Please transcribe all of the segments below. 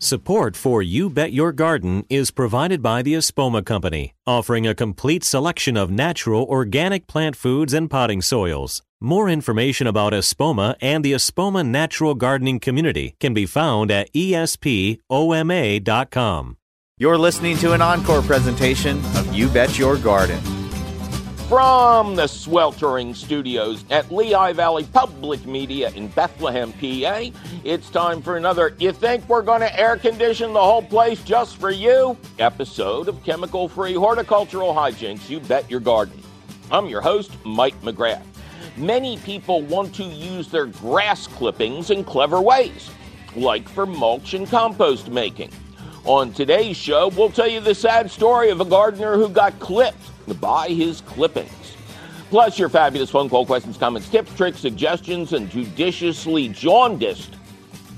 Support for You Bet Your Garden is provided by the Espoma Company, offering a complete selection of natural organic plant foods and potting soils. More information about Espoma and the Espoma Natural Gardening Community can be found at espoma.com. You're listening to an encore presentation of You Bet Your Garden. From the sweltering studios at Lehigh Valley Public Media in Bethlehem, PA, it's time for another You Think We're Going to Air Condition the Whole Place Just for You episode of chemical free horticultural hijinks. You bet your garden. I'm your host, Mike McGrath. Many people want to use their grass clippings in clever ways, like for mulch and compost making. On today's show, we'll tell you the sad story of a gardener who got clipped by his clippings. Plus, your fabulous phone call questions, comments, tips, tricks, suggestions, and judiciously jaundiced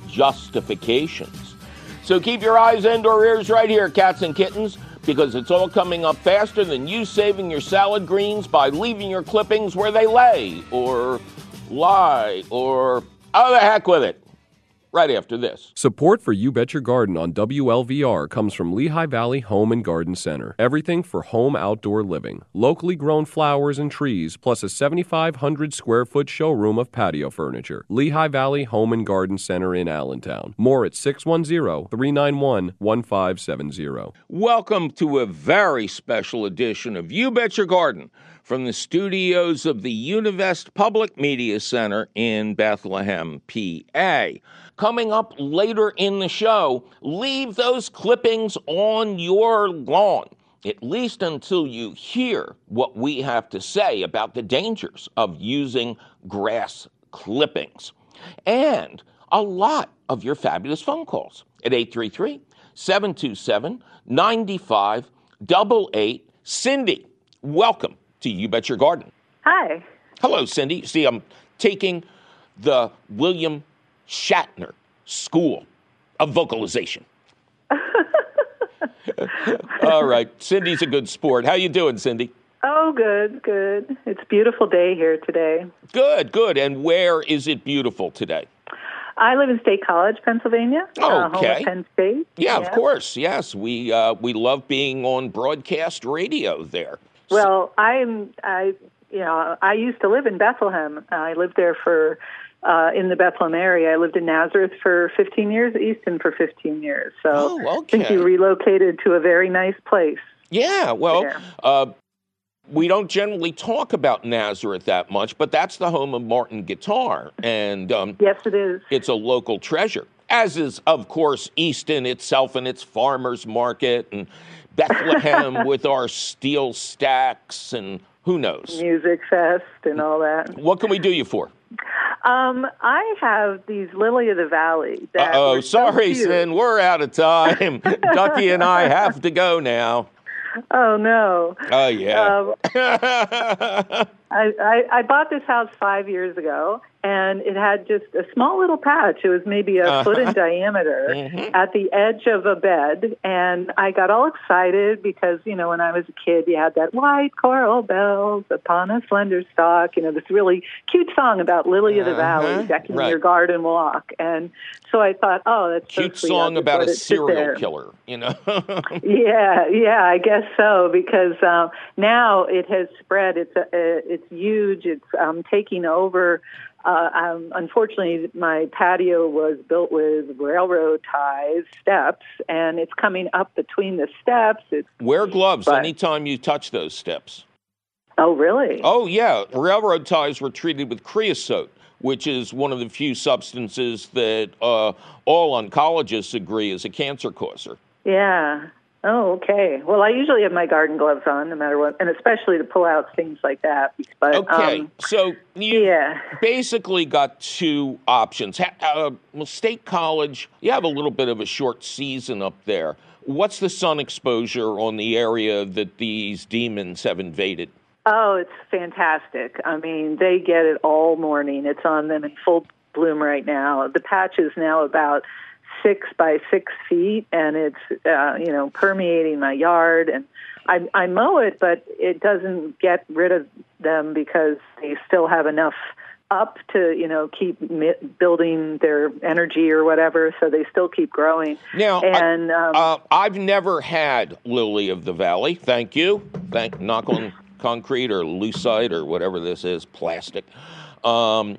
justifications. So keep your eyes and or ears right here, cats and kittens, because it's all coming up faster than you saving your salad greens by leaving your clippings where they lay, or lie, or oh the heck with it right after this. Support for You Bet Your Garden on WLVR comes from Lehigh Valley Home and Garden Center. Everything for home outdoor living. Locally grown flowers and trees, plus a 7,500 square foot showroom of patio furniture. Lehigh Valley Home and Garden Center in Allentown. More at 610 391 1570. Welcome to a very special edition of You Bet Your Garden from the studios of the Univest Public Media Center in Bethlehem, PA. Coming up later in the show, leave those clippings on your lawn, at least until you hear what we have to say about the dangers of using grass clippings. And a lot of your fabulous phone calls at 833 727 9588. Cindy, welcome to You Bet Your Garden. Hi. Hello, Cindy. See, I'm taking the William Shatner School of Vocalization. All right, Cindy's a good sport. How you doing, Cindy? Oh, good, good. It's a beautiful day here today. Good, good. And where is it beautiful today? I live in State College, Pennsylvania. Okay. Uh, home of Penn State. Yeah, of course. Yes, we uh, we love being on broadcast radio there. Well, I'm I you know I used to live in Bethlehem. I lived there for uh, in the Bethlehem area. I lived in Nazareth for 15 years, Easton for 15 years. So Oh, I think you relocated to a very nice place. Yeah, well, Yeah. Uh, we don't generally talk about Nazareth that much, but that's the home of Martin Guitar, and um, Yes, it is. it's a local treasure. As is, of course, Easton itself and its farmers market, and Bethlehem with our steel stacks, and who knows? Musikfest and all that. What can we do you for? Um, I have these lily of the valley. That Oh, were so sorry. Sin, we're out of time. Ducky and I have to go now. Oh no. Oh yeah. Um, I, I, I bought this house five years ago, and it had just a small little patch. It was maybe a foot in diameter Mhm. at the edge of a bed, and I got all excited because you know when I was a kid, you had that white coral bells upon a slender stalk. You know this really cute song about lily of the Uh-huh, valley decking right. your garden walk, and so I thought, oh, that's so Cute sweet. song about a serial killer, you know. Yeah, yeah, I guess so because um, now it has spread. It's uh, it's huge. It's um, taking over. Uh, um, unfortunately, my patio was built with railroad ties, steps, and it's coming up between the steps. It's Wear gloves But- anytime you touch those steps. oh, really? Oh, yeah. Railroad ties were treated with creosote, which is one of the few substances that uh, all oncologists agree is a cancer causer. Yeah. Oh, okay. Well, I usually have my garden gloves on, no matter what, and especially to pull out things like that. But Okay, um, so you yeah. basically got two options. Uh, State College, you have a little bit of a short season up there. What's the sun exposure on the area that these demons have invaded? Oh, it's fantastic. I mean, they get it all morning. It's on them in full bloom right now. The patch is now about six by six feet, and it's uh, you know permeating my yard. And I, I mow it, but it doesn't get rid of them because they still have enough up to you know keep mi- building their energy or whatever, so they still keep growing. Now, and I, um, uh, I've never had lily of the valley. Thank you. Thank knock on concrete or lucite or whatever this is, plastic. Um,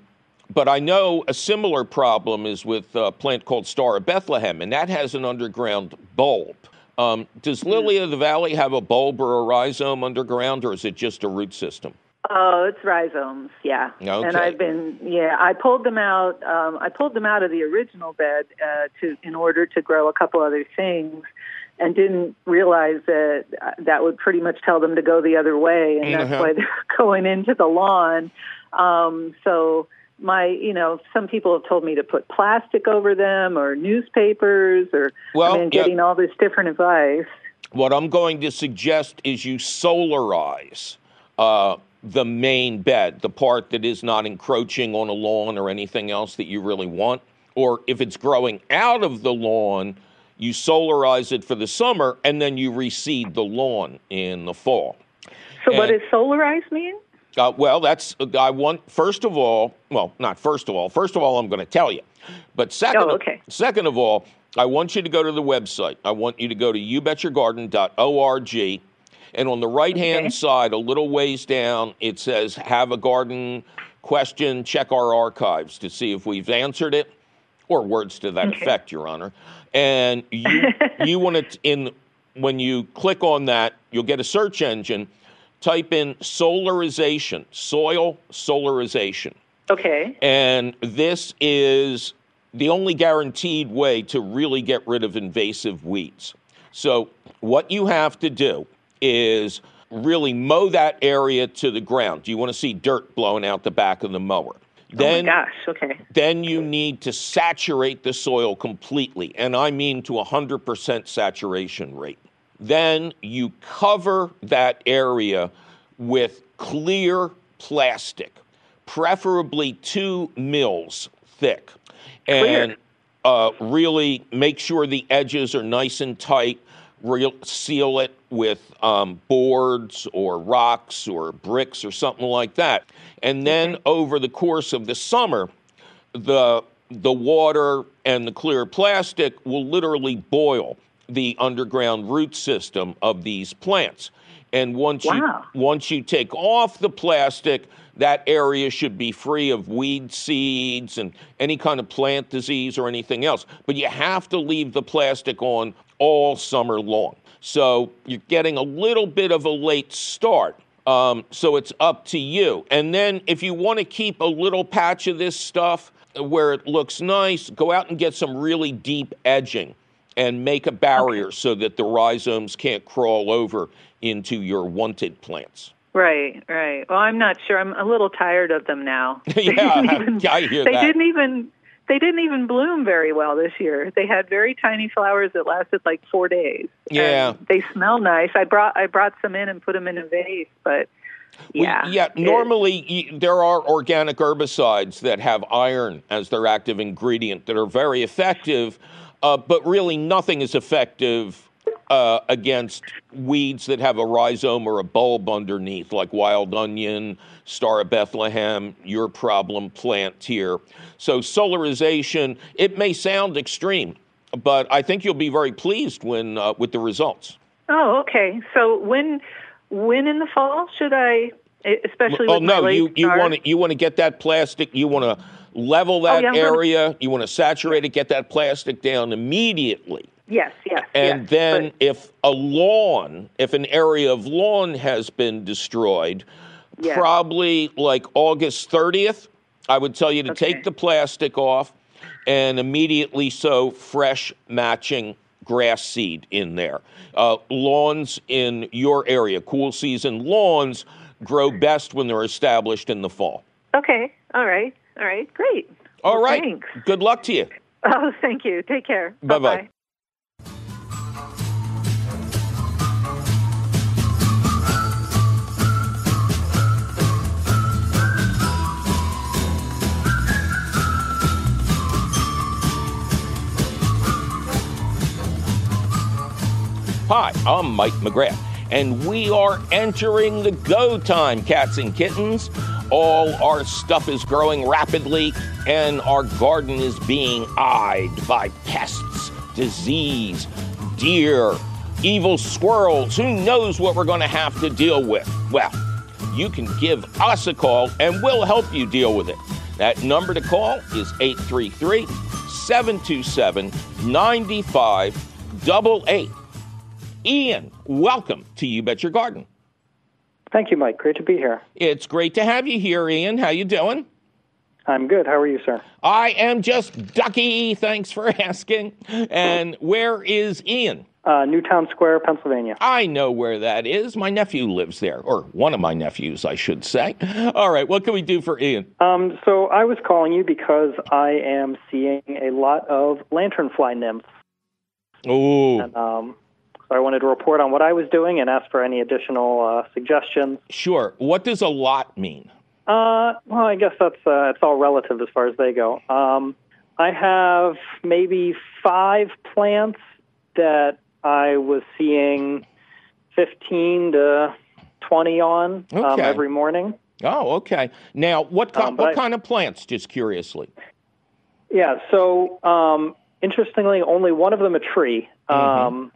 but I know a similar problem is with a plant called Star of Bethlehem, and that has an underground bulb. Um, does Lily of the Valley have a bulb or a rhizome underground, or is it just a root system? Oh, it's rhizomes, yeah. Okay. And I've been, yeah, I pulled them out. Um, I pulled them out of the original bed uh, to in order to grow a couple other things, and didn't realize that uh, that would pretty much tell them to go the other way, and Uh-huh. that's why they're going into the lawn. Um, so my, you know, some people have told me to put plastic over them or newspapers, or Well, I mean, yeah. getting all this different advice. What I'm going to suggest is you solarize uh, the main bed, the part that is not encroaching on a lawn or anything else that you really want. Or if it's growing out of the lawn, you solarize it for the summer and then you reseed the lawn in the fall. So, what does solarize mean? Uh, well, that's I want first of all. Well, not first of all. First of all, I'm going to tell you. But second, Oh, okay. second of all, I want you to go to the website. I want you to go to youbetyourgarden.org, and on the right hand Okay. side, a little ways down, it says "Have a garden question." Check our archives to see if we've answered it, or words to that effect, Your Honor. And you you want to in when you click on that, you'll get a search engine. Type in solarization, soil solarization. Okay. And this is the only guaranteed way to really get rid of invasive weeds. So, what you have to do is really mow that area to the ground. Do you want to see dirt blowing out the back of the mower. Then, oh my gosh. Okay. then you need to saturate the soil completely, and I mean to 100% saturation rate. Then you cover that area with clear plastic, preferably two mils thick, and uh, really make sure the edges are nice and tight. Real, seal it with um, boards or rocks or bricks or something like that. And then over the course of the summer, the the water and the clear plastic will literally boil the underground root system of these plants. And once Wow. you once you take off the plastic, that area should be free of weed seeds and any kind of plant disease or anything else. But you have to leave the plastic on all summer long. So you're getting a little bit of a late start. Um, so it's up to you. And then if you want to keep a little patch of this stuff where it looks nice, go out and get some really deep edging and make a barrier so that the rhizomes can't crawl over into your wanted plants. Right, right. Well, I'm not sure. I'm a little tired of them now. They Yeah, didn't even- I hear they that. didn't even they didn't even bloom very well this year. They had very tiny flowers that lasted like four days. Yeah. they smell nice. I brought I brought some in and put them in a vase, but Well, yeah, yeah. it- Normally, there are organic herbicides that have iron as their active ingredient that are very effective, uh, but really nothing is effective uh, against weeds that have a rhizome or a bulb underneath, like wild onion, star of Bethlehem, your problem plant here. So, solarization, it may sound extreme, but I think you'll be very pleased when uh, with the results. Oh, okay. So when when in the fall should I especially Oh no, you you want to you want to get that plastic. You want to level that Oh, yeah, I'm gonna- area. You want to saturate it. Get that plastic down immediately. Yes, yes. And yes, then but- if a lawn, if an area of lawn has been destroyed, Yeah. probably like August 30th, I would tell you to Okay. take the plastic off and immediately sow fresh matching grass seed in there. Uh, lawns in your area, cool season lawns, grow best when they're established in the fall. okay. All right. All right. Great. All Well, right. Thanks. Good luck to you. Oh, thank you. Take care. Bye-bye. Bye-bye. Hi, I'm Mike McGrath, and we are entering the go time, cats and kittens. All our stuff is growing rapidly and our garden is being eyed by pests, disease, deer, evil squirrels. Who knows what we're going to have to deal with? Well, you can give us a call and we'll help you deal with it. That number to call is 833 727 9588. Ian, welcome to You Bet Your Garden. Thank you, Mike. Great to be here. It's great to have you here, Ian. How you doing? I'm good. How are you, sir? I am just ducky. Thanks for asking. And where is Ian? Uh, Newtown Square, Pennsylvania. I know where that is. My nephew lives there, or one of my nephews, I should say. All right, what can we do for Ian? Um, so I was calling you because I am seeing a lot of lanternfly nymphs. Oh, um, so I wanted to report on what I was doing and ask for any additional uh, suggestions. sure. What does a lot mean? Uh, well, I guess that's uh, it's all relative as far as they go. Um, I have maybe five plants that I was seeing 15 to 20 on um, every morning. Oh, okay. Now, what ki- Um, what I- kind of plants? Just curiously. Yeah. So um, interestingly, only one of them a tree. Um,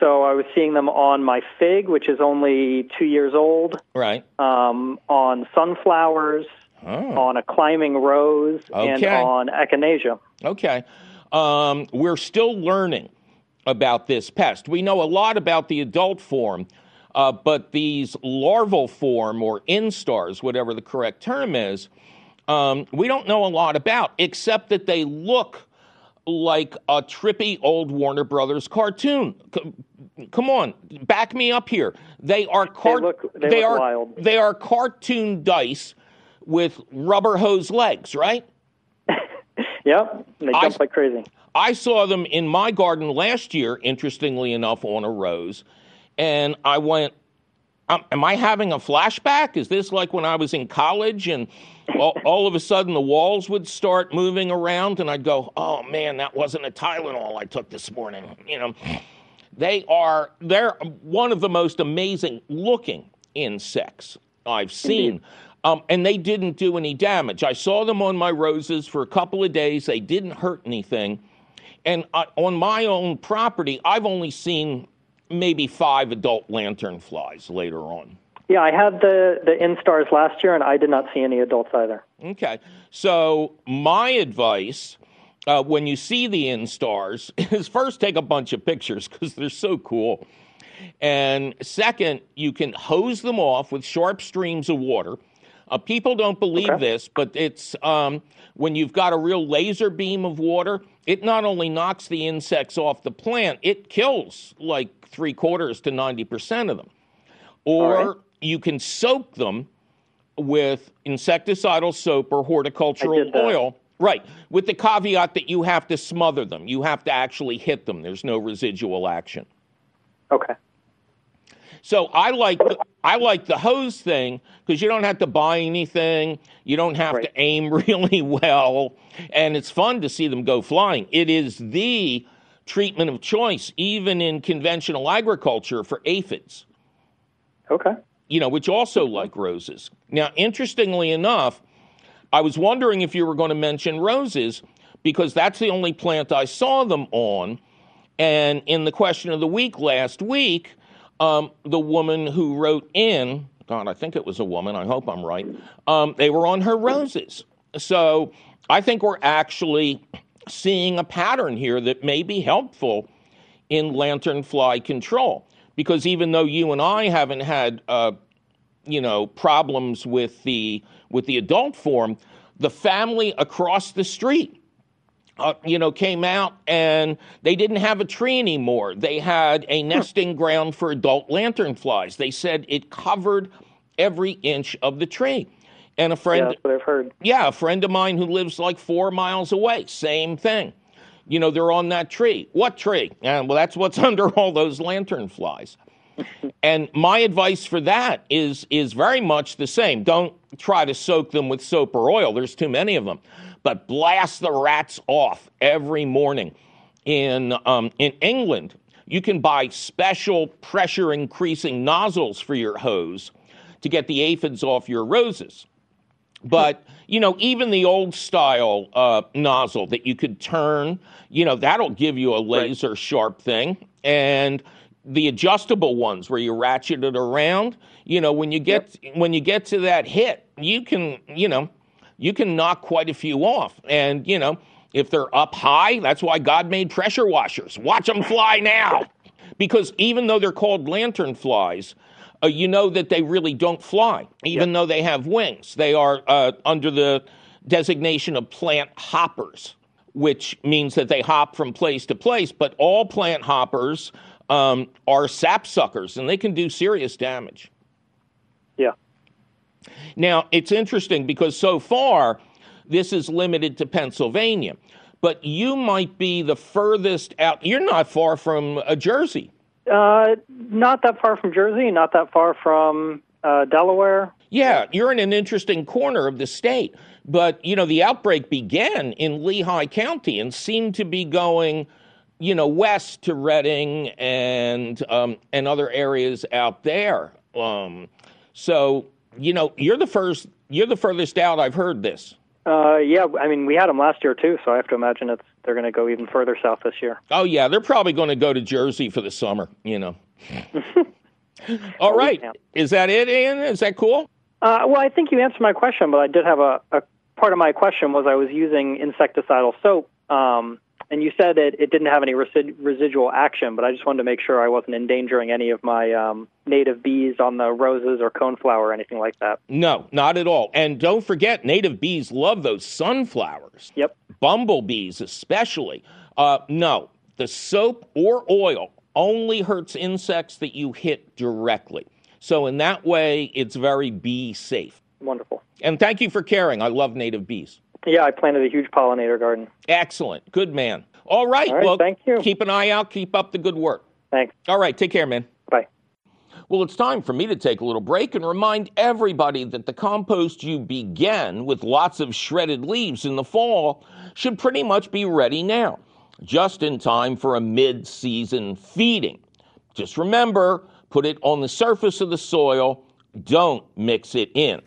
so I was seeing them on my fig, which is only two years old, Right. um, on sunflowers, Oh. on a climbing rose, and on echinacea. Okay. Um, we're still learning about this pest. We know a lot about the adult form, uh, but these larval form or instars, whatever the correct term is, um, we don't know a lot about, except that they look like a trippy old Warner Brothers cartoon. C- come on, back me up here. They are car- look- they look are wild. they are cartoon dice with rubber hose legs, right? Yep. They I- jump like crazy. I saw them in my garden last year, interestingly enough, on a rose. And I went, um, Am I having a flashback? Is this like when I was in college and all, all of a sudden the walls would start moving around and I'd go, Oh man, that wasn't a Tylenol I took this morning. You know, they are, they're one of the most amazing looking insects I've seen. Um, and they didn't do any damage. I saw them on my roses for a couple of days. They didn't hurt anything. And uh, on my own property, I've only seen maybe five adult lantern flies later on. Yeah, I had the the instars last year, and I did not see any adults either. Okay. So, my advice uh, when you see the instars is first take a bunch of pictures because they're so cool. And second, you can hose them off with sharp streams of water. Uh, people don't believe Okay. this, but it's um, when you've got a real laser beam of water, it not only knocks the insects off the plant, it kills like three quarters to 90% of them. Or right. You can soak them with insecticidal soap or horticultural I did that. oil. Right, with the caveat that you have to smother them. You have to actually hit them. There's no residual action. Okay. So I like the, I like the hose thing because you don't have to buy anything. You don't have Right. to aim really well, and it's fun to see them go flying. It is the treatment of choice, even in conventional agriculture, for aphids. Okay. You know, which also like roses. Now, interestingly enough, I was wondering if you were going to mention roses because that's the only plant I saw them on. And in the question of the week last week, um, the woman who wrote in, God, I think it was a woman, I hope I'm right, um, they were on her roses. So I think we're actually seeing a pattern here that may be helpful in lanternfly control. Because even though you and I haven't had, uh, you know, problems with the with the adult form, the family across the street, uh, you know, came out and they didn't have a tree anymore. They had a nesting ground for adult lanternflies. They said it covered every inch of the tree. And a Yeah, friend, that's what I've heard. yeah, a friend of mine who lives like four miles away, same thing. You know, they're on that tree. What tree? Well, that's what's under all those lantern flies. and my advice for that is is very much the same. Don't try to soak them with soap or oil. There's too many of them. But blast the rats off every morning. In um, in England, you can buy special pressure increasing nozzles for your hose to get the aphids off your roses. But you know, even the old style uh, nozzle that you could turn, you know, that'll give you a laser right. sharp thing. And the adjustable ones where you ratchet it around, you know, when you get yep. when you get to that hit, you can, you know, you can knock quite a few off. And, you know, if they're up high, that's why God made pressure washers. Watch them fly now. Because even though they're called lantern flies, uh, you know that they really don't fly, even yep. though they have wings. They are uh, under the designation of plant hoppers, which means that they hop from place to place. But all plant hoppers um, are sapsuckers, and they can do serious damage. Yeah. Now, it's interesting because so far, this is limited to Pennsylvania, but you might be the furthest out. You're not far from uh, Jersey. Uh, not that far from Jersey, not that far from uh, Delaware. Yeah, you're in an interesting corner of the state. But, you know, the outbreak began in Lehigh County and seemed to be going, you know, west to Reading and, um, and other areas out there. Um, so, you know, you're the first, you're the furthest out I've heard this. Uh, yeah, I mean, we had them last year too, so I have to imagine it's they're going to go even further south this year. Oh yeah, they're probably going to go to Jersey for the summer. You know. All right, is that it, Ian? Is that cool? Uh, well, I think you answered my question, but I did have a, a part of my question was I was using insecticidal soap. Um, and you said that it didn't have any resi- residual action, but I just wanted to make sure I wasn't endangering any of my um, native bees on the roses or coneflower or anything like that. No, not at all. And don't forget, native bees love those sunflowers. Yep. Bumblebees, especially. Uh, no, the soap or oil only hurts insects that you hit directly. So, in that way, it's very bee safe. Wonderful. And thank you for caring. I love native bees. Yeah, I planted a huge pollinator garden. Excellent. Good man. All right. All right well, thank you. Keep an eye out. Keep up the good work. Thanks. All right. Take care, man. Well, it's time for me to take a little break and remind everybody that the compost you began with lots of shredded leaves in the fall should pretty much be ready now, just in time for a mid season feeding. Just remember, put it on the surface of the soil, don't mix it in.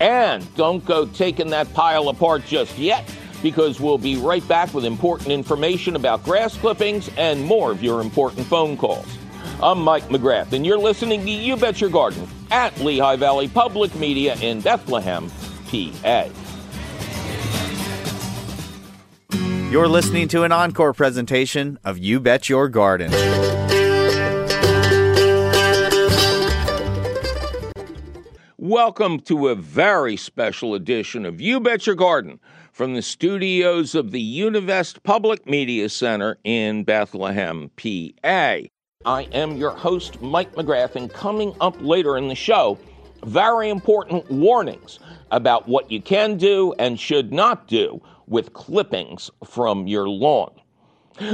And don't go taking that pile apart just yet, because we'll be right back with important information about grass clippings and more of your important phone calls. I'm Mike McGrath, and you're listening to You Bet Your Garden at Lehigh Valley Public Media in Bethlehem, PA. You're listening to an encore presentation of You Bet Your Garden. Welcome to a very special edition of You Bet Your Garden from the studios of the Univest Public Media Center in Bethlehem, PA. I am your host, Mike McGrath, and coming up later in the show, very important warnings about what you can do and should not do with clippings from your lawn.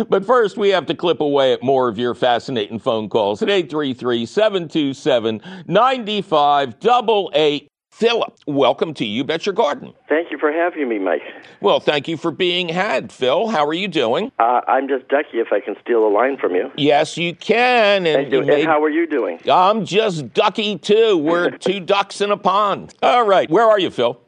But first, we have to clip away at more of your fascinating phone calls at 833 727 9588. Philip, welcome to You Bet Your Garden. Thank you for having me, Mike. Well, thank you for being had, Phil. How are you doing? Uh, I'm just ducky if I can steal a line from you. Yes, you can. And, you, and how are you doing? I'm just ducky, too. We're two ducks in a pond. All right. Where are you, Phil?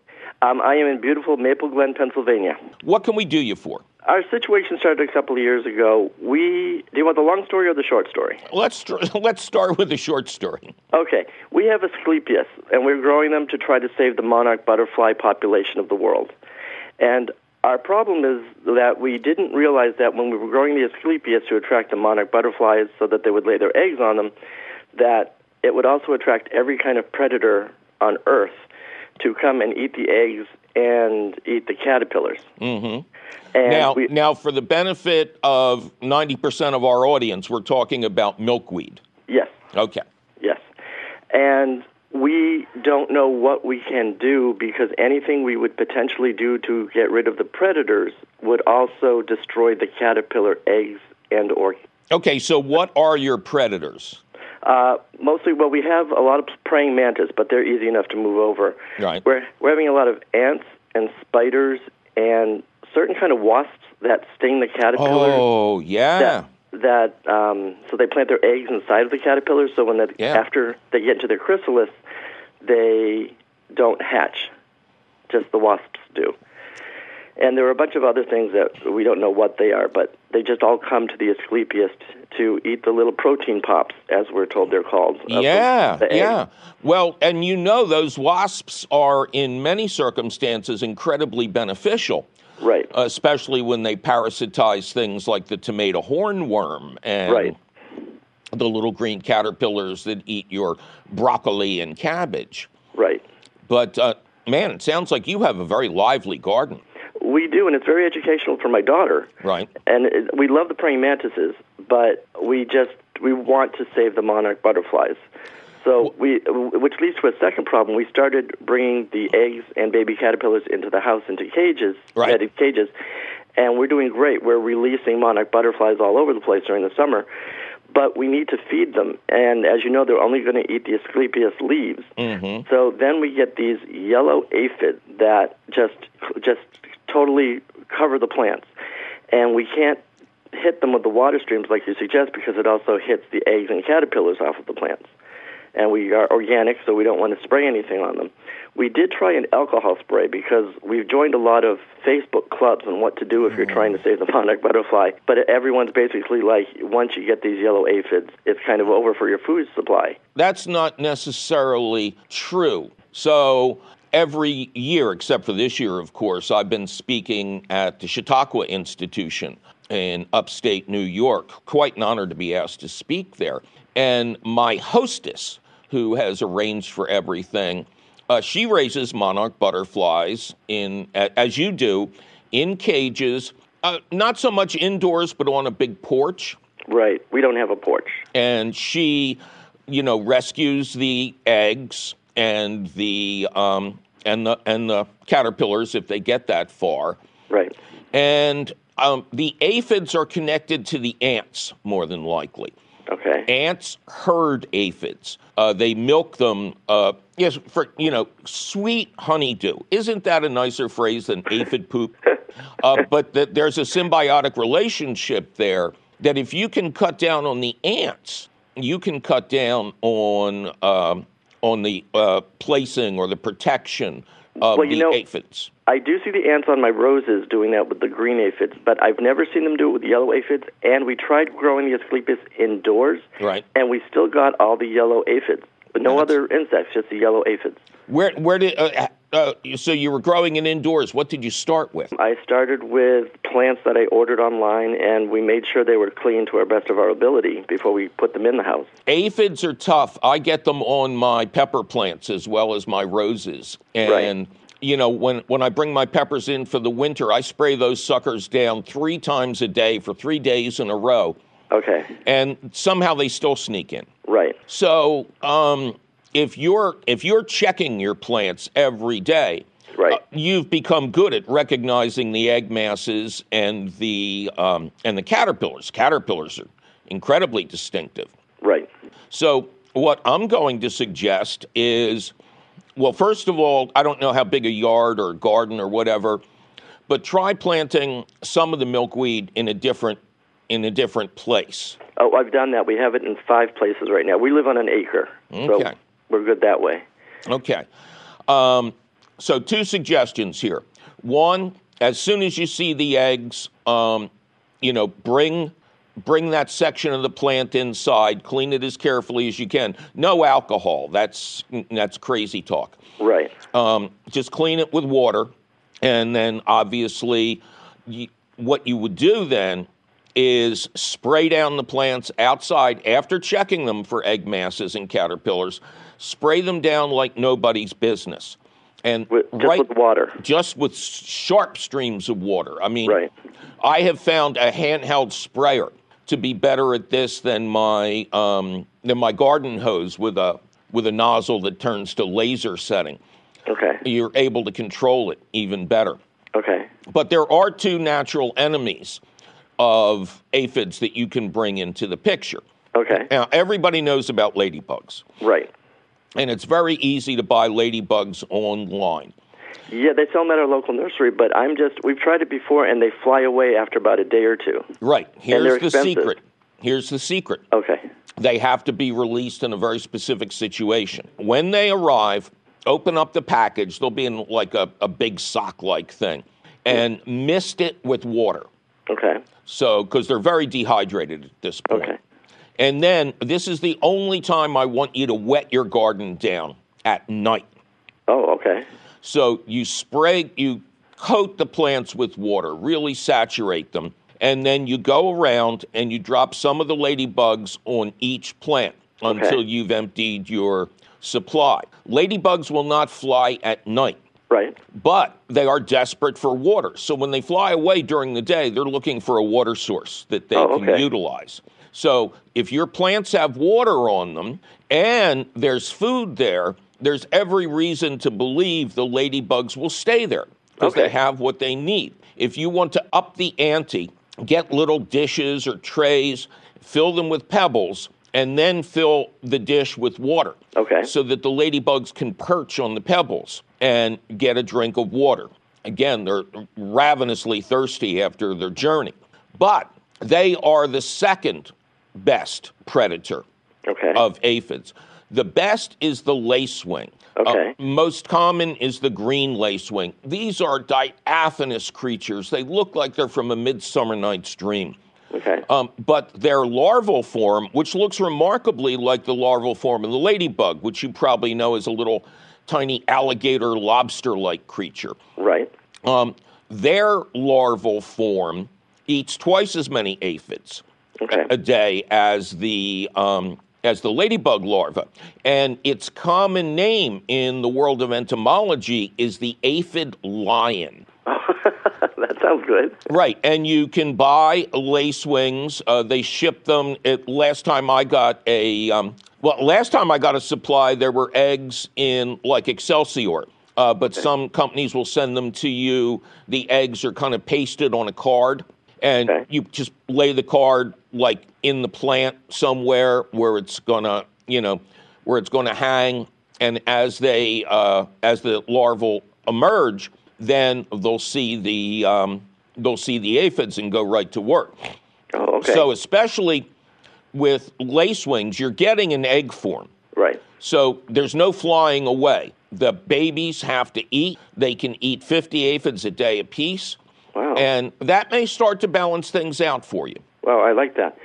Um, I am in beautiful Maple Glen, Pennsylvania. What can we do you for? Our situation started a couple of years ago. We do you want the long story or the short story? Let's let's start with the short story. Okay, we have Asclepias, and we're growing them to try to save the monarch butterfly population of the world. And our problem is that we didn't realize that when we were growing the Asclepias to attract the monarch butterflies so that they would lay their eggs on them, that it would also attract every kind of predator on Earth to come and eat the eggs and eat the caterpillars. Mm-hmm. now, we, now, for the benefit of 90% of our audience, we're talking about milkweed. Yes. Okay. Yes. And we don't know what we can do because anything we would potentially do to get rid of the predators would also destroy the caterpillar eggs and or Okay, so what are your predators? Uh, mostly, well, we have a lot of praying mantis, but they're easy enough to move over. Right. We're we're having a lot of ants and spiders and certain kind of wasps that sting the caterpillars. Oh, yeah. That, that um, so they plant their eggs inside of the caterpillars. So when the, yeah. after they get into their chrysalis, they don't hatch just the wasps do. And there are a bunch of other things that we don't know what they are, but they just all come to the Asclepias to eat the little protein pops, as we're told they're called. Yeah, the egg. yeah. Well, and you know, those wasps are in many circumstances incredibly beneficial. Right. Especially when they parasitize things like the tomato hornworm and Right. the little green caterpillars that eat your broccoli and cabbage. Right. But uh, man, it sounds like you have a very lively garden, We do, and it's very educational for my daughter. right? And it, we love the praying mantises, but we just we want to save the monarch butterflies. So we, which leads to a second problem. We started bringing the eggs and baby caterpillars into the house into cages, Right. netted cages, and we're doing great. We're releasing monarch butterflies all over the place during the summer, but we need to feed them. And as you know, they're only going to eat the Asclepias leaves. Mm-hmm. So then we get these yellow aphids that just just totally cover the plants, and we can't hit them with the water streams like you suggest because it also hits the eggs and caterpillars off of the plants. And we are organic, so we don't want to spray anything on them. We did try an alcohol spray because we've joined a lot of Facebook clubs on what to do if you're hmm. trying to save the monarch butterfly. But everyone's basically like, once you get these yellow aphids, it's kind of over for your food supply. That's not necessarily true. So every year, except for this year, of course, I've been speaking at the Chautauqua Institution in upstate New York. Quite an honor to be asked to speak there. And my hostess, who has arranged for everything, uh, she raises monarch butterflies in, as you do, in cages. Uh, not so much indoors, but on a big porch Right. We don't have a porch. and she, you know, rescues the eggs and the um, and the and the caterpillars if they get that far, Right. and um, the aphids are connected to the ants more than likely. Okay. Ants herd aphids. Uh, they milk them. Uh, yes, for you know, sweet honeydew. Isn't that a nicer phrase than aphid poop? Uh, but that there's a symbiotic relationship there. That if you can cut down on the ants, you can cut down on um, on the uh, placing or the protection of Well, you the know- aphids. I do see the ants on my roses doing that with the green aphids, but I've never seen them do it with the yellow aphids. And we tried growing the Asclepias indoors, Right. and we still got all the yellow aphids, but no That's- other insects, just the yellow aphids. Where where did uh, uh, so you were growing it indoors? What did you start with? I started with plants that I ordered online, and we made sure they were clean to our best of our ability before we put them in the house. Aphids are tough. I get them on my pepper plants as well as my roses. And you know, when when I bring my peppers in for the winter, I spray those suckers down 3 times a day for 3 days in a row, Okay, and somehow they still sneak in. right, So, um, if you're if you're checking your plants every day, right, uh, you've become good at recognizing the egg masses and the um, and the caterpillars. Caterpillars are incredibly distinctive. right. So, what I'm going to suggest is well, first of all, I don't know how big a yard or garden or whatever, but try planting some of the milkweed in a different in a different place. Oh, I've done that. We have it in five places right now. We live on an acre, so Okay. We're good that way. Okay. Um, so, two suggestions here. One, as soon as you see the eggs, um, you know, bring bring that section of the plant inside. Clean it as carefully as you can. No alcohol. That's that's crazy talk. Right, Um, just clean it with water, and then obviously, you, what you would do then is spray down the plants outside after checking them for egg masses and caterpillars. Spray them down like nobody's business, and with, just right with water. just with sharp streams of water. I mean, Right. I have found a handheld sprayer to be better at this than my um, than my garden hose with a with a nozzle that turns to laser setting. Okay, You're able to control it even better. okay, But there are two natural enemies of aphids that you can bring into the picture. okay, Now, everybody knows about ladybugs, right. And it's very easy to buy ladybugs online. Yeah, they sell them at our local nursery, but I'm just, we've tried it before and they fly away after about a day or two. Right. Here's the secret. Here's the secret. Okay, They have to be released in a very specific situation. When they arrive, open up the package. They'll be in like a, a big sock like thing, and mist it with water. Okay. So, because they're very dehydrated at this point. Okay. And then this is the only time I want you to wet your garden down at night. Oh, okay. So you spray, you coat the plants with water, really saturate them, and then you go around and you drop some of the ladybugs on each plant until you've emptied your supply. Ladybugs will not fly at night. Right. But they are desperate for water. So when they fly away during the day, they're looking for a water source that they Oh, can okay. utilize. So if your plants have water on them and there's food there, there's every reason to believe the ladybugs will stay there because they have what they need. If you want to up the ante, get little dishes or trays, fill them with pebbles, and then fill the dish with water Okay. so that the ladybugs can perch on the pebbles and get a drink of water. Again, they're ravenously thirsty after their journey, but they are the second best predator Okay. of aphids. The best is the lacewing. Okay. Uh, most common is the green lacewing. These are diaphanous creatures. They look like they're from a Midsummer Night's Dream. okay. Um, but their larval form, which looks remarkably like the larval form of the ladybug, which you probably know is a little tiny alligator lobster like creature, right. um, their larval form eats twice as many aphids Okay. a day as the um, as the ladybug larva, and its common name in the world of entomology is the aphid lion. that sounds good. Right, and you can buy lace wings. Uh, they ship them. It, last time I got a um, well, last time I got a supply, there were eggs in like Excelsior. Uh, but some companies will send them to you. The eggs are kind of pasted on a card, and Okay. you just lay the card like in the plant somewhere where it's gonna, you know, where it's gonna hang. And as they uh, as the larval emerge, then they'll see the um, they'll see the aphids and go right to work. Oh, okay. So especially with lacewings, you're getting an egg form. right. So there's no flying away. The babies have to eat. They can eat 50 aphids a day apiece. Wow. And that may start to balance things out for you. Well, I like that.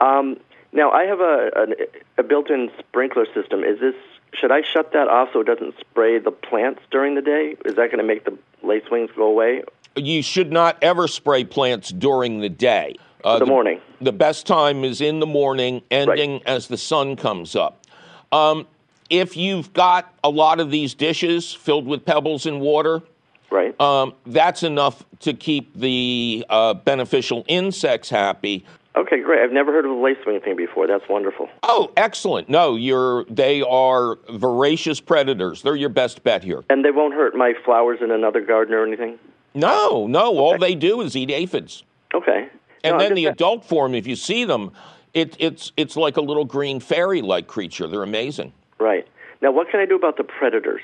Um, now I have a, a, a built-in sprinkler system. Is this should I shut that off so it doesn't spray the plants during the day? Is that going to make the lacewings go away? You should not ever spray plants during the day. Uh, the morning. The best time is in the morning, ending as the sun comes up. Um, if you've got a lot of these dishes filled with pebbles and water, Right. um, that's enough to keep the uh, beneficial insects happy. okay, great. I've never heard of a lacewing thing before. That's wonderful. Oh, excellent! No, you're they are voracious predators. They're your best bet here. And they won't hurt my flowers in another garden or anything. No, no, all they do is eat aphids. Okay. And No, then the adult form, if you see them, it, it's it's like a little green fairy-like creature. They're amazing. Right. Now, what can I do about the predators?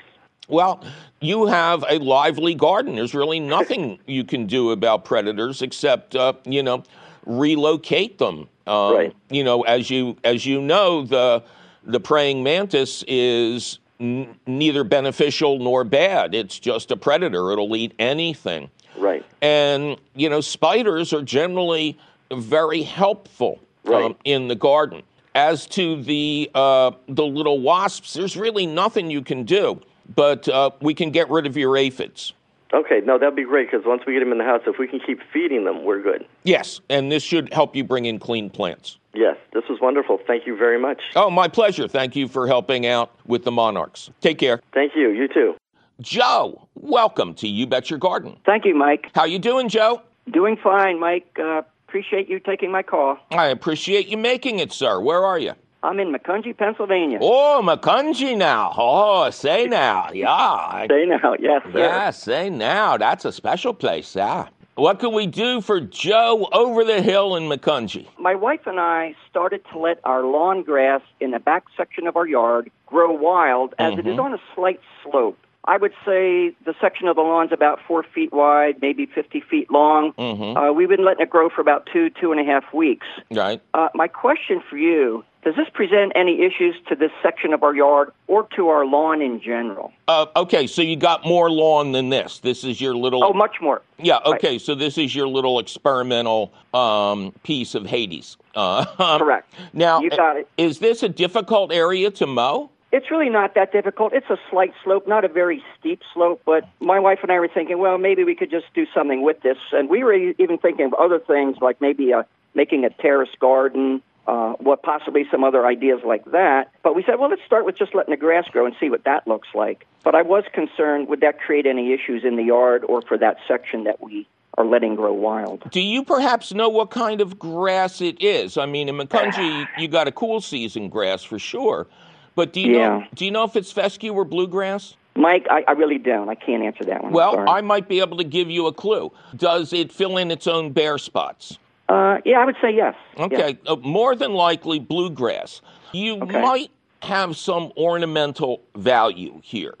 Well, you have a lively garden. There's really nothing you can do about predators except, uh, you know, relocate them. Um, Right. You know, as you as you know, the the praying mantis is n- neither beneficial nor bad. It's just a predator. It'll eat anything. Right. And you know, spiders are generally very helpful um, in the garden. As to the uh, the little wasps, there's really nothing you can do, but uh, we can get rid of your aphids. Okay. No, that'd be great because once we get them in the house, if we can keep feeding them, we're good. Yes, and this should help you bring in clean plants. Yes. This was wonderful. Thank you very much. Oh, my pleasure. Thank you for helping out with the monarchs. Take care. Thank you. You too. Joe, welcome to You Bet Your Garden. Thank you, Mike. How you doing, Joe? Doing fine, Mike. Uh, appreciate you taking my call. I appreciate you making it, sir. Where are you? I'm in Macungie, Pennsylvania. Oh, Macungie now. Oh, say now. Yeah. Say now, yes, sir. Yeah, say now. That's a special place, yeah. What can we do for Joe over the hill in Macungie? My wife and I started to let our lawn grass in the back section of our yard grow wild as it is on a slight slope. I would say the section of the lawn's about four feet wide, maybe 50 feet long. Uh, we've been letting it grow for about two, two and a half weeks. Right. Uh, my question for you does this present any issues to this section of our yard or to our lawn in general? Uh, okay, so you got more lawn than this. This is your little. Oh, much more. Yeah. Okay, right. so this is your little experimental um, piece of Hades. Uh, Correct. Now, you got it. Is this a difficult area to mow? It's really not that difficult. It's a slight slope, not a very steep slope, but my wife and I were thinking, well, maybe we could just do something with this. And we were even thinking of other things like maybe a, making a terrace garden, uh, what possibly some other ideas like that. But we said, well, let's start with just letting the grass grow and see what that looks like. But I was concerned, would that create any issues in the yard or for that section that we are letting grow wild. Do you perhaps know what kind of grass it is? I mean, in Macungie, you got a cool season grass for sure. But do you yeah. know do you know if it's fescue or bluegrass? Mike, I, I really don't. I can't answer that one. Well, I might be able to give you a clue. Does it fill in its own bare spots? Uh, yeah, I would say yes. Okay, yes. Uh, more than likely bluegrass. You okay. might have some ornamental value here.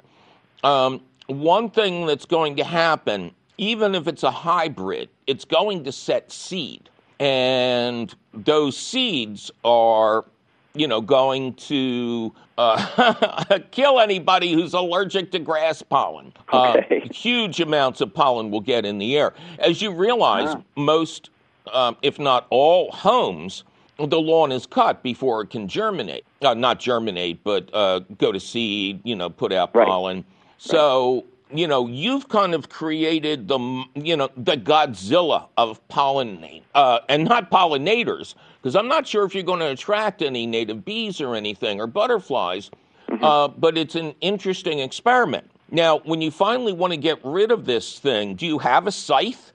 Um, one thing that's going to happen, even if it's a hybrid, it's going to set seed. And those seeds are you know, going to uh, kill anybody who's allergic to grass pollen. Uh, okay. Uh, huge amounts of pollen will get in the air. As you realize, most, um, if not all, homes, the lawn is cut before it can germinate. Uh, not germinate, but uh, go to seed, you know, put out right. pollen. So you know, you've kind of created the, you know, the Godzilla of pollinate, uh, and not pollinators, because I'm not sure if you're going to attract any native bees or anything or butterflies, mm-hmm. uh, but it's an interesting experiment. Now, when you finally want to get rid of this thing, do you have a scythe?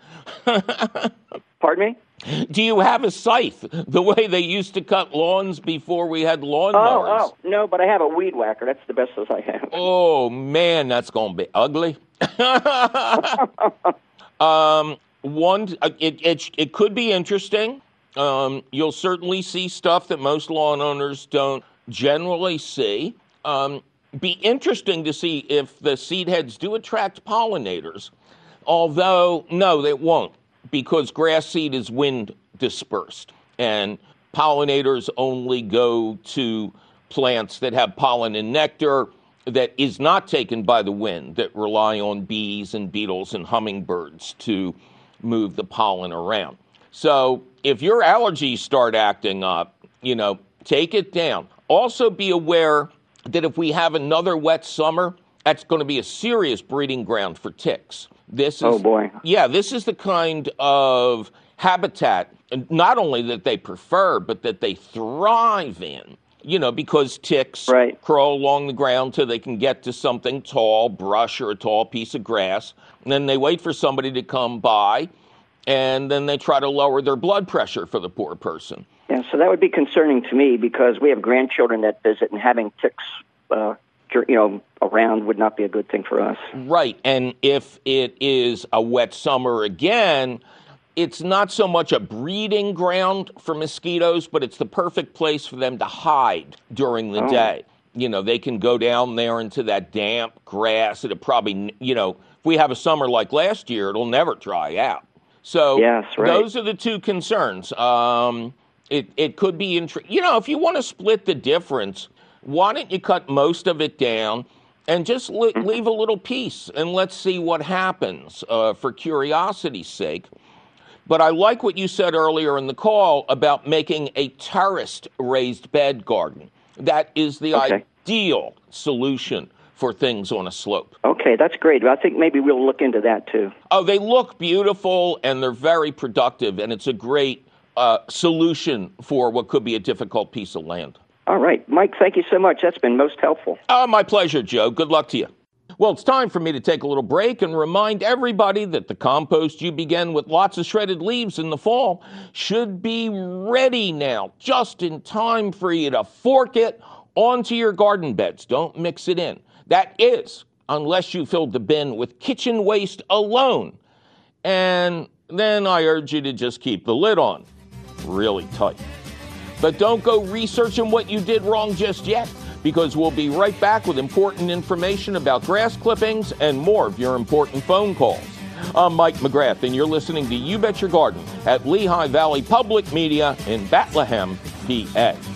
Pardon me? Do you have a scythe the way they used to cut lawns before we had lawn mowers? Oh, oh, no, but I have a weed whacker. That's the best as I have. Oh, man, that's going to be ugly. um, one, uh, it, it, it could be interesting. Um, you'll certainly see stuff that most lawn owners don't generally see. Um, be interesting to see if the seed heads do attract pollinators, although, no, they won't because grass seed is wind dispersed and pollinators only go to plants that have pollen and nectar that is not taken by the wind that rely on bees and beetles and hummingbirds to move the pollen around. So if your allergies start acting up, you know, take it down. Also be aware that if we have another wet summer, that's going to be a serious breeding ground for ticks. This is, oh boy. Yeah, this is the kind of habitat, not only that they prefer, but that they thrive in. You know, because ticks right. crawl along the ground till they can get to something tall, brush or a tall piece of grass. And then they wait for somebody to come by, and then they try to lower their blood pressure for the poor person. Yeah, so that would be concerning to me because we have grandchildren that visit, and having ticks uh, you know, around would not be a good thing for us. Right. And if it is a wet summer again, it's not so much a breeding ground for mosquitoes, but it's the perfect place for them to hide during the oh. day. You know, they can go down there into that damp grass. It'll probably, you know, if we have a summer like last year, it'll never dry out. So yes, right. those are the two concerns. Um, it, it could be, int- you know, if you want to split the difference, why don't you cut most of it down and just li- mm-hmm. leave a little piece and let's see what happens uh, for curiosity's sake. But I like what you said earlier in the call about making a terraced raised bed garden. That is the okay. ideal solution for things on a slope. Okay, that's great. I think maybe we'll look into that too. Oh, they look beautiful and they're very productive, and it's a great uh, solution for what could be a difficult piece of land. All right. Mike, thank you so much. That's been most helpful. Oh, my pleasure, Joe. Good luck to you. Well, it's time for me to take a little break and remind everybody that the compost you began with lots of shredded leaves in the fall should be ready now, just in time for you to fork it onto your garden beds. Don't mix it in. That is, unless you filled the bin with kitchen waste alone. And then I urge you to just keep the lid on really tight. But don't go researching what you did wrong just yet, because we'll be right back with important information about grass clippings and more of your important phone calls. I'm Mike McGrath, and you're listening to You Bet Your Garden at Lehigh Valley Public Media in Bethlehem, PA.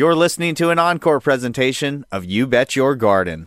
You're listening to an encore presentation of You Bet Your Garden.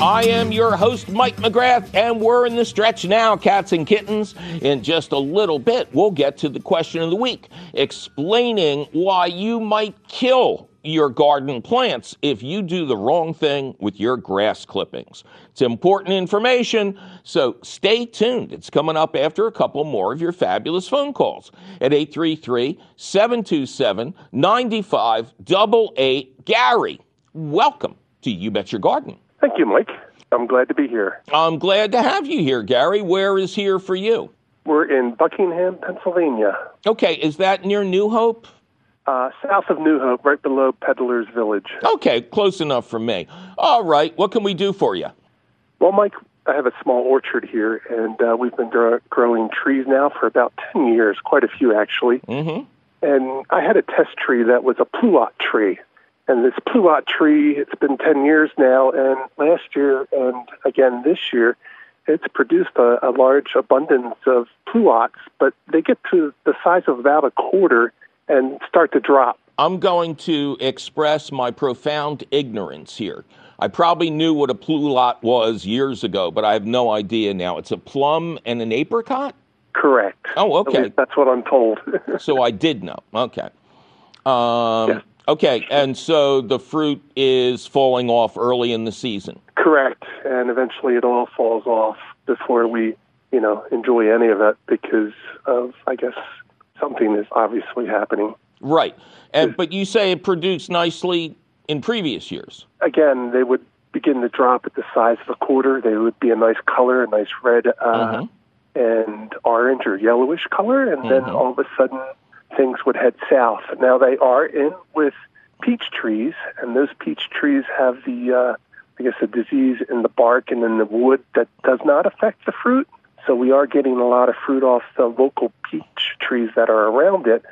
I am your host, Mike McGrath, and we're in the stretch now, cats and kittens. In just a little bit, we'll get to the question of the week, explaining why you might kill your garden plants if you do the wrong thing with your grass clippings. It's important information, so stay tuned. It's coming up after a couple more of your fabulous phone calls at 833 727 9588. Gary, welcome to You Bet Your Garden. Thank you, Mike. I'm glad to be here. I'm glad to have you here, Gary. Where is here for you? We're in Buckingham, Pennsylvania. Okay, is that near New Hope? Uh, south of New Hope, right below Peddler's Village. Okay, close enough for me. All right, what can we do for you? Well, Mike, I have a small orchard here, and uh, we've been grow- growing trees now for about 10 years, quite a few actually. Mm-hmm. And I had a test tree that was a pluot tree. And this pluot tree, it's been 10 years now, and last year and again this year, it's produced a, a large abundance of pluots, but they get to the size of about a quarter and start to drop. I'm going to express my profound ignorance here. I probably knew what a pluot was years ago, but I have no idea now. It's a plum and an apricot? Correct. Oh, okay. That's what I'm told. so I did know. Okay. Um, Yes. Okay, and so the fruit is falling off early in the season. Correct. And eventually it all falls off before we, you know, enjoy any of it because of, I guess, something is obviously happening. Right. And but you say it produced nicely in previous years. Again, they would begin to drop at the size of a quarter. They would be a nice color, a nice red uh, Mhm. and orange or yellowish color, and then Mhm. all of a sudden things would head south. Now they are in with peach trees, and those peach trees have the, uh, I guess, a disease in the bark and in the wood that does not affect the fruit. So we are getting a lot of fruit off the local peach trees that are around it,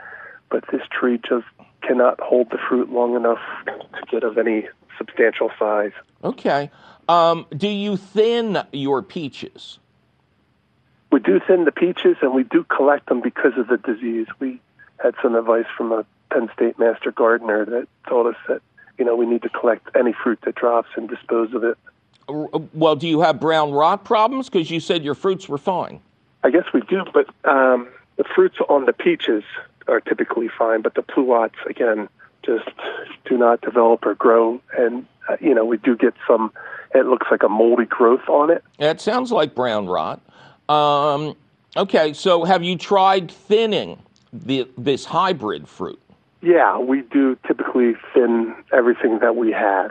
but this tree just cannot hold the fruit long enough to get of any substantial size. Okay. Um, do you thin your peaches? We do thin the peaches and we do collect them because of the disease. We had some advice from a Penn State master gardener that told us that, you know, we need to collect any fruit that drops and dispose of it. Well, do you have brown rot problems? Because you said your fruits were fine. I guess we do, but um, the fruits on the peaches are typically fine, but the pluots, again, just do not develop or grow. And, uh, you know, we do get some, it looks like a moldy growth on it. That sounds like brown rot. Um, okay, so have you tried thinning the, this hybrid fruit? Yeah, we do typically thin everything that we have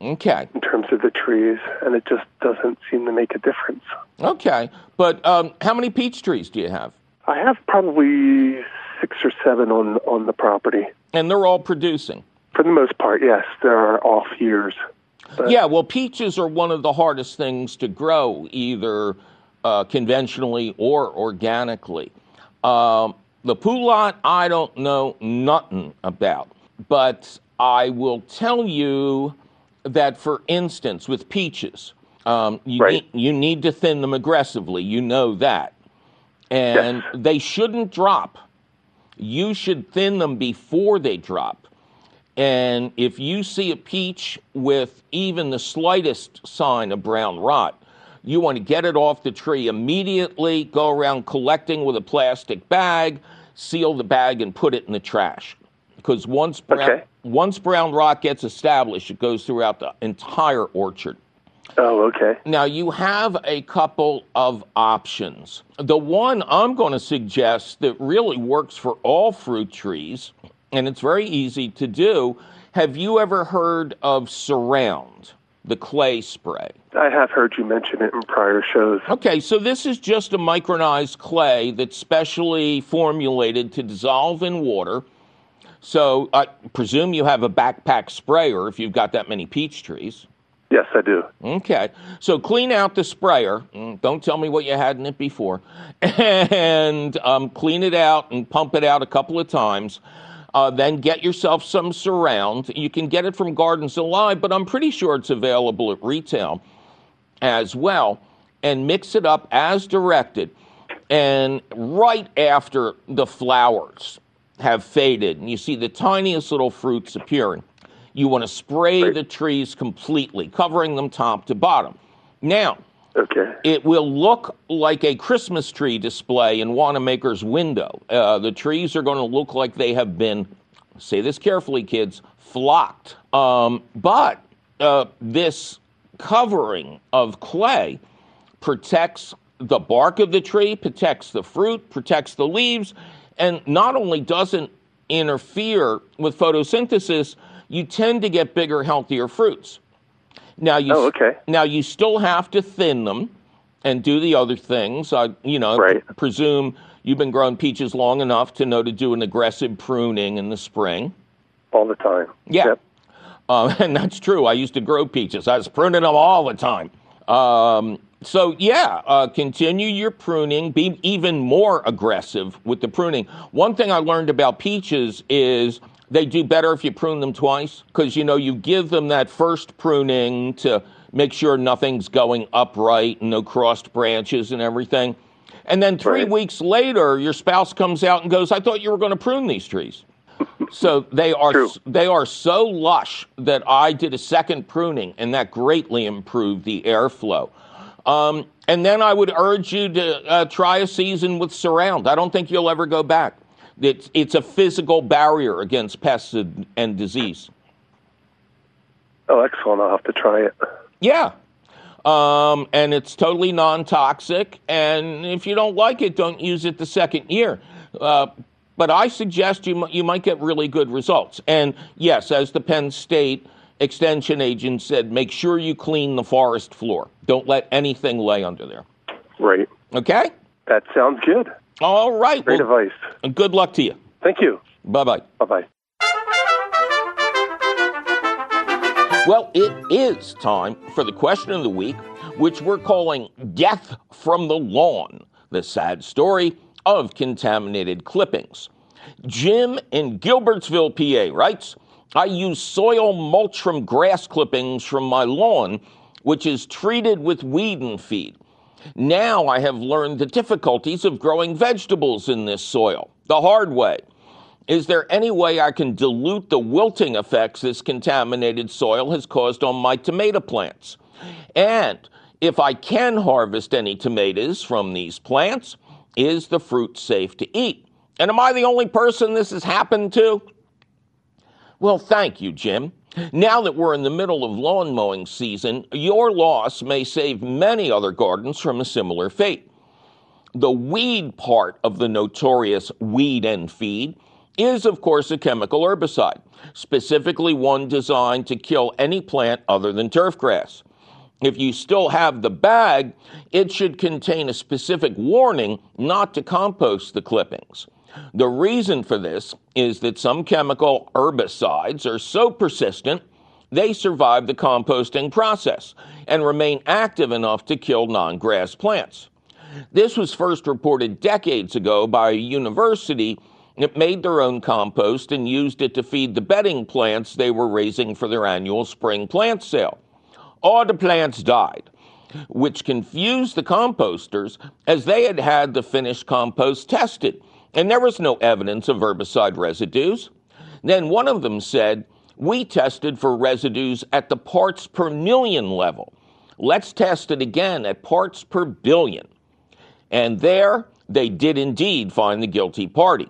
Okay, in terms of the trees, and it just doesn't seem to make a difference. okay. But um, how many peach trees do you have? I have probably six or seven on on the property. And they're all producing. For the most part, yes, there are off years. But Yeah, well, peaches are one of the hardest things to grow, either uh, conventionally or organically. Um, the pluot, I don't know nothing about, but I will tell you that, for instance, with peaches, um, you, Right. need, you need to thin them aggressively. You know that. And they shouldn't drop. You should thin them before they drop. And if you see a peach with even the slightest sign of brown rot, you want to get it off the tree immediately, go around collecting with a plastic bag, seal the bag, and put it in the trash. Because once brown, Okay. once brown rot gets established, it goes throughout the entire orchard. oh, okay. Now, you have a couple of options. The one I'm going to suggest that really works for all fruit trees, and it's very easy to do. Have you ever heard of Surround, the clay spray? I have heard you mention it in prior shows. Okay, so this is just a micronized clay that's specially formulated to dissolve in water So I presume you have a backpack sprayer if you've got that many peach trees. Yes, I do. Okay. So clean out the sprayer. Mm, Don't tell me what you had in it before. And um, clean it out and pump it out a couple of times. Uh, then get yourself some surround. You can get it from Gardens Alive, but I'm pretty sure it's available at retail as well. And mix it up as directed. And right after the flowers have faded and you see the tiniest little fruits appearing, you want to spray the trees completely, covering them top to bottom. Now, Okay. it will look like a Christmas tree display in Wanamaker's window. Uh, the trees are going to look like they have been, say this carefully, kids, flocked. Um, but uh, this covering of clay protects the bark of the tree, protects the fruit, protects the leaves, and not only doesn't interfere with photosynthesis, you tend to get bigger, healthier fruits. Now you Oh, okay. now you still have to thin them and do the other things. I you know Right. presume you've been growing peaches long enough to know to do an aggressive pruning in the spring. All the time. Yeah. Yep. Uh, and that's true. I used to grow peaches. I was pruning them all the time. Um, so yeah, uh, continue your pruning. Be even more aggressive with the pruning. One thing I learned about peaches is they do better if you prune them twice because you know you give them that first pruning to make sure nothing's going upright and no crossed branches and everything. And then three Right. weeks later, your spouse comes out and goes, "I thought you were going to prune these trees." So they are True. they are so lush that I did a second pruning, and that greatly improved the airflow. Um, and then I would urge you to uh, try a season with Surround. I don't think you'll ever go back. It's it's a physical barrier against pests and, and disease. Oh, excellent. I'll have to try it. Yeah. Um, and it's totally non toxic. And if you don't like it, don't use it the second year. Uh, but I suggest you, you might get really good results. And yes, as the Penn State extension agent said, make sure you clean the forest floor. Don't let anything lay under there. Right. Okay? That sounds good. All right. Great Well, advice. good luck to you. Thank you. Bye bye. Bye bye. Well, it is time for the question of the week, which we're calling Death from the Lawn the sad story of contaminated clippings. Jim in Gilbertsville, PA writes I use soil mulch from grass clippings from my lawn, which is treated with weed and feed. Now I have learned the difficulties of growing vegetables in this soil the hard way. Is there any way I can dilute the wilting effects this contaminated soil has caused on my tomato plants? And if I can harvest any tomatoes from these plants, is the fruit safe to eat? And am I the only person this has happened to? Well, thank you, Jim. Now that we're in the middle of lawn mowing season, your loss may save many other gardens from a similar fate. The weed part of the notorious weed and feed is, of course, a chemical herbicide, specifically one designed to kill any plant other than turfgrass. If you still have the bag, it should contain a specific warning not to compost the clippings. The reason for this is that some chemical herbicides are so persistent they survive the composting process and remain active enough to kill non grass plants. This was first reported decades ago by a university that made their own compost and used it to feed the bedding plants they were raising for their annual spring plant sale. All the plants died, which confused the composters as they had had the finished compost tested, and there was no evidence of herbicide residues. Then one of them said, We tested for residues at the parts per million level. Let's test it again at parts per billion. And there they did indeed find the guilty party.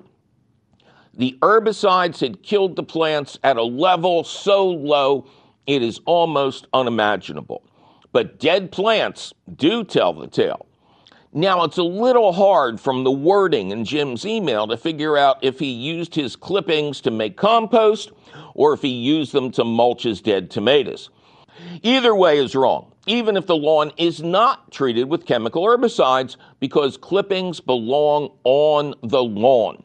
The herbicides had killed the plants at a level so low it is almost unimaginable. But dead plants do tell the tale. Now, it's a little hard from the wording in Jim's email to figure out if he used his clippings to make compost or if he used them to mulch his dead tomatoes. Either way is wrong, even if the lawn is not treated with chemical herbicides, because clippings belong on the lawn.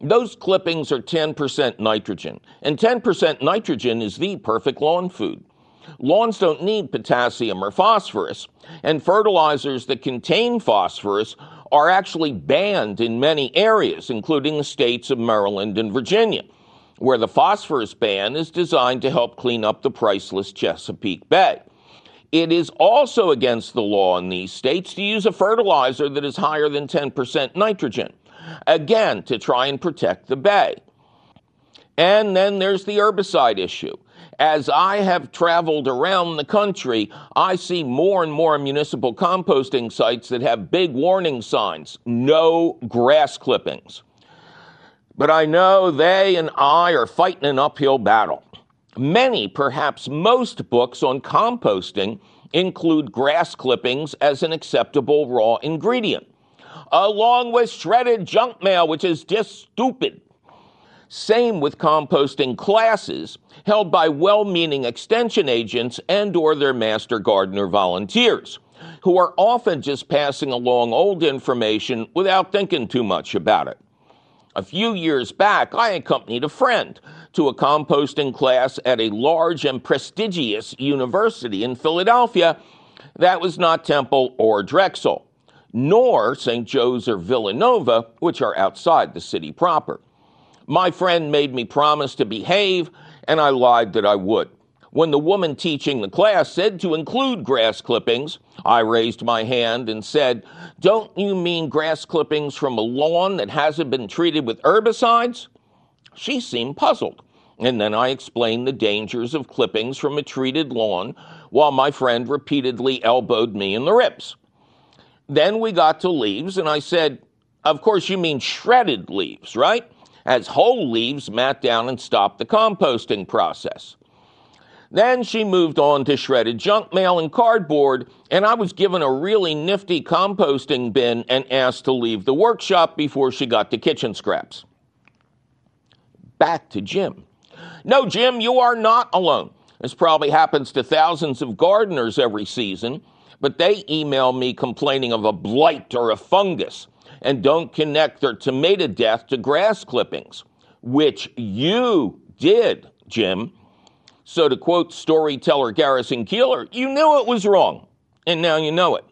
those clippings are 10% nitrogen, and 10% nitrogen is the perfect lawn food. Lawns don't need potassium or phosphorus, and fertilizers that contain phosphorus are actually banned in many areas, including the states of Maryland and Virginia, where the phosphorus ban is designed to help clean up the priceless Chesapeake Bay. It is also against the law in these states to use a fertilizer that is higher than 10% nitrogen, again, to try and protect the bay. And then there's the herbicide issue. As I have traveled around the country, I see more and more municipal composting sites that have big warning signs no grass clippings. But I know they and I are fighting an uphill battle. Many, perhaps most books on composting include grass clippings as an acceptable raw ingredient, along with shredded junk mail, which is just stupid. Same with composting classes held by well-meaning extension agents and or their master gardener volunteers who are often just passing along old information without thinking too much about it. A few years back, I accompanied a friend to a composting class at a large and prestigious university in Philadelphia that was not Temple or Drexel, nor St. Joe's or Villanova, which are outside the city proper. My friend made me promise to behave, and I lied that I would. When the woman teaching the class said to include grass clippings, I raised my hand and said, Don't you mean grass clippings from a lawn that hasn't been treated with herbicides? She seemed puzzled, and then I explained the dangers of clippings from a treated lawn while my friend repeatedly elbowed me in the ribs. Then we got to leaves, and I said, Of course, you mean shredded leaves, right? As whole leaves mat down and stop the composting process. Then she moved on to shredded junk mail and cardboard, and I was given a really nifty composting bin and asked to leave the workshop before she got to kitchen scraps. Back to Jim. No, Jim, you are not alone. This probably happens to thousands of gardeners every season, but they email me complaining of a blight or a fungus and don't connect their tomato death to grass clippings, which you did, Jim. So, to quote storyteller Garrison Keillor, you knew it was wrong, and now you know it.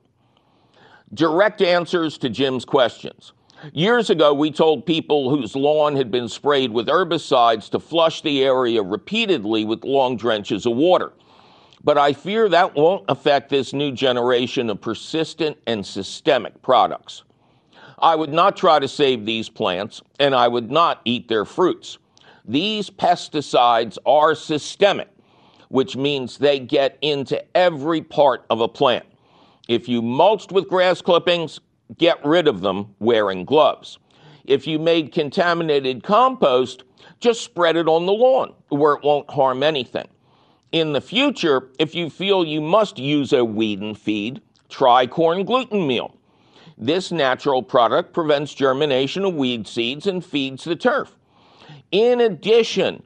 Direct answers to Jim's questions. Years ago, we told people whose lawn had been sprayed with herbicides to flush the area repeatedly with long drenches of water. But I fear that won't affect this new generation of persistent and systemic products. I would not try to save these plants, and I would not eat their fruits. These pesticides are systemic, which means they get into every part of a plant. If you mulched with grass clippings, get rid of them wearing gloves. If you made contaminated compost, just spread it on the lawn where it won't harm anything. In the future, if you feel you must use a weed and feed, try corn gluten meal. This natural product prevents germination of weed seeds and feeds the turf. In addition,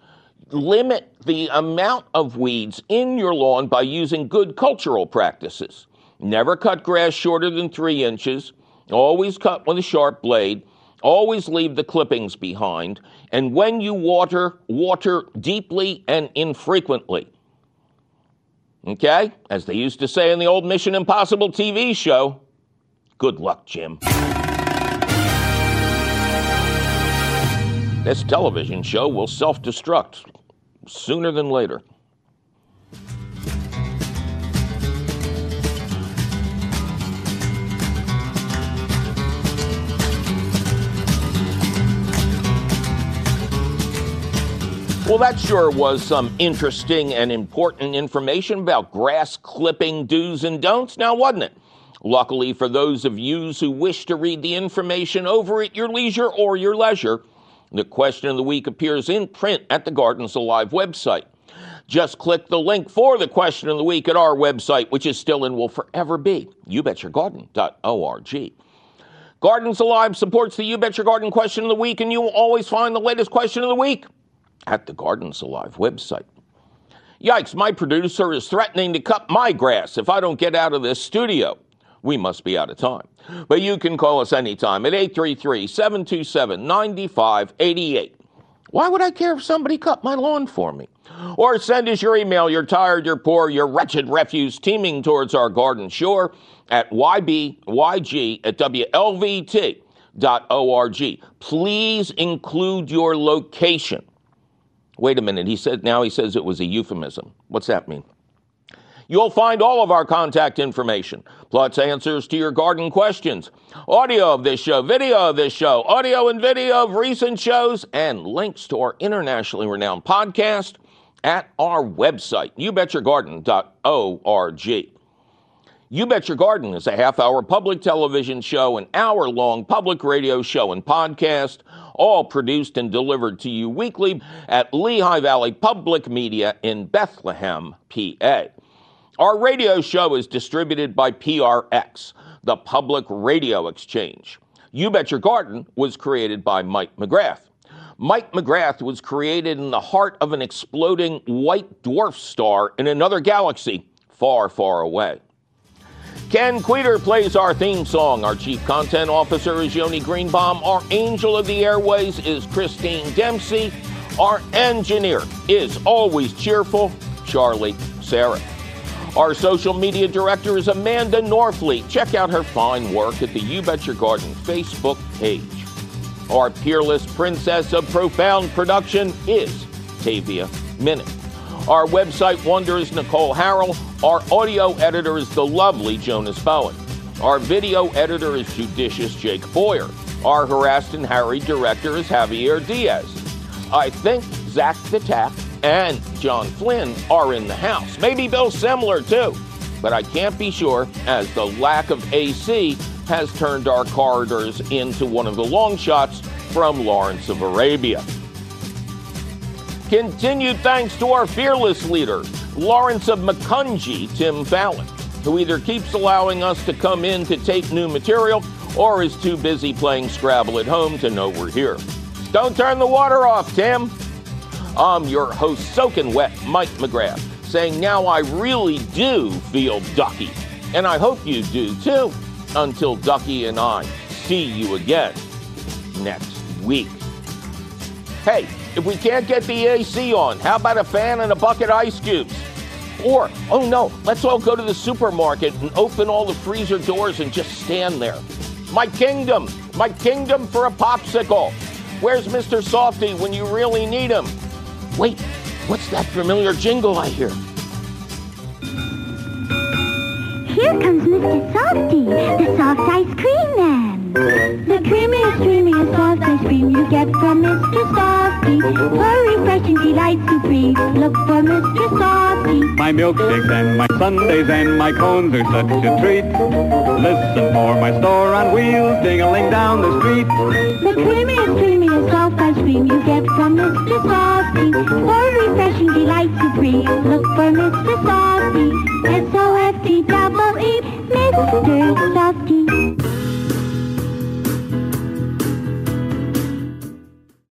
limit the amount of weeds in your lawn by using good cultural practices. Never cut grass shorter than three inches. Always cut with a sharp blade. Always leave the clippings behind. And when you water, water deeply and infrequently. Okay? As they used to say in the old Mission Impossible TV show, Good luck, Jim. This television show will self destruct sooner than later. Well, that sure was some interesting and important information about grass clipping do's and don'ts, now, wasn't it? Luckily, for those of you who wish to read the information over at your leisure or your leisure, the question of the week appears in print at the Gardens Alive website. Just click the link for the question of the week at our website, which is still and will forever be youbetyourgarden.org. Gardens Alive supports the You Bet Your Garden question of the week, and you will always find the latest question of the week at the Gardens Alive website. Yikes, my producer is threatening to cut my grass if I don't get out of this studio. We must be out of time. But you can call us anytime at 833 727 9588. Why would I care if somebody cut my lawn for me? Or send us your email, you're tired, you're poor, you're wretched refuse teeming towards our garden shore at ybyg at wlvt.org. Please include your location. Wait a minute, he said, now he says it was a euphemism. What's that mean? You'll find all of our contact information, plus answers to your garden questions, audio of this show, video of this show, audio and video of recent shows, and links to our internationally renowned podcast at our website, youbetyourgarden.org. You Bet Your Garden is a half hour public television show, an hour long public radio show and podcast, all produced and delivered to you weekly at Lehigh Valley Public Media in Bethlehem, PA. Our radio show is distributed by PRX, the Public Radio Exchange. You Bet Your Garden was created by Mike McGrath. Mike McGrath was created in the heart of an exploding white dwarf star in another galaxy far, far away. Ken Queter plays our theme song. Our chief content officer is Yoni Greenbaum. Our angel of the airways is Christine Dempsey. Our engineer is always cheerful, Charlie Sarah. Our social media director is Amanda Norfleet. Check out her fine work at the You Bet Your Garden Facebook page. Our peerless princess of profound production is Tavia Minute. Our website wonder is Nicole Harrell. Our audio editor is the lovely Jonas Bowen. Our video editor is judicious Jake Boyer. Our harassed and harried director is Javier Diaz. I think Zach the Tap and John Flynn are in the house. Maybe Bill Semler too. But I can't be sure as the lack of AC has turned our corridors into one of the long shots from Lawrence of Arabia. Continued thanks to our fearless leader, Lawrence of Macungie, Tim Fallon, who either keeps allowing us to come in to take new material or is too busy playing Scrabble at home to know we're here. Don't turn the water off, Tim. I'm your host, soaking wet, Mike McGrath, saying now I really do feel ducky. And I hope you do too, until Ducky and I see you again next week. Hey, if we can't get the AC on, how about a fan and a bucket of ice cubes? Or, oh no, let's all go to the supermarket and open all the freezer doors and just stand there. My kingdom, my kingdom for a popsicle. Where's Mr. Softee when you really need him? Wait, what's that familiar jingle I hear? Here comes Mr. Softee, the soft ice cream man. The creamy, creamy sausage cream you get from Mr. Softee. for refreshing delight supreme. Look for Mr. Softee. My milkshakes and my sundaes and my cones are such a treat. Listen for my store on wheels ding-a-ling down the street. The creamy, creamy sausage cream you get from Mr. Softee. for refreshing delight supreme. Look for Mr. Softee. S-O-F-T-double-E, Mr. Softee.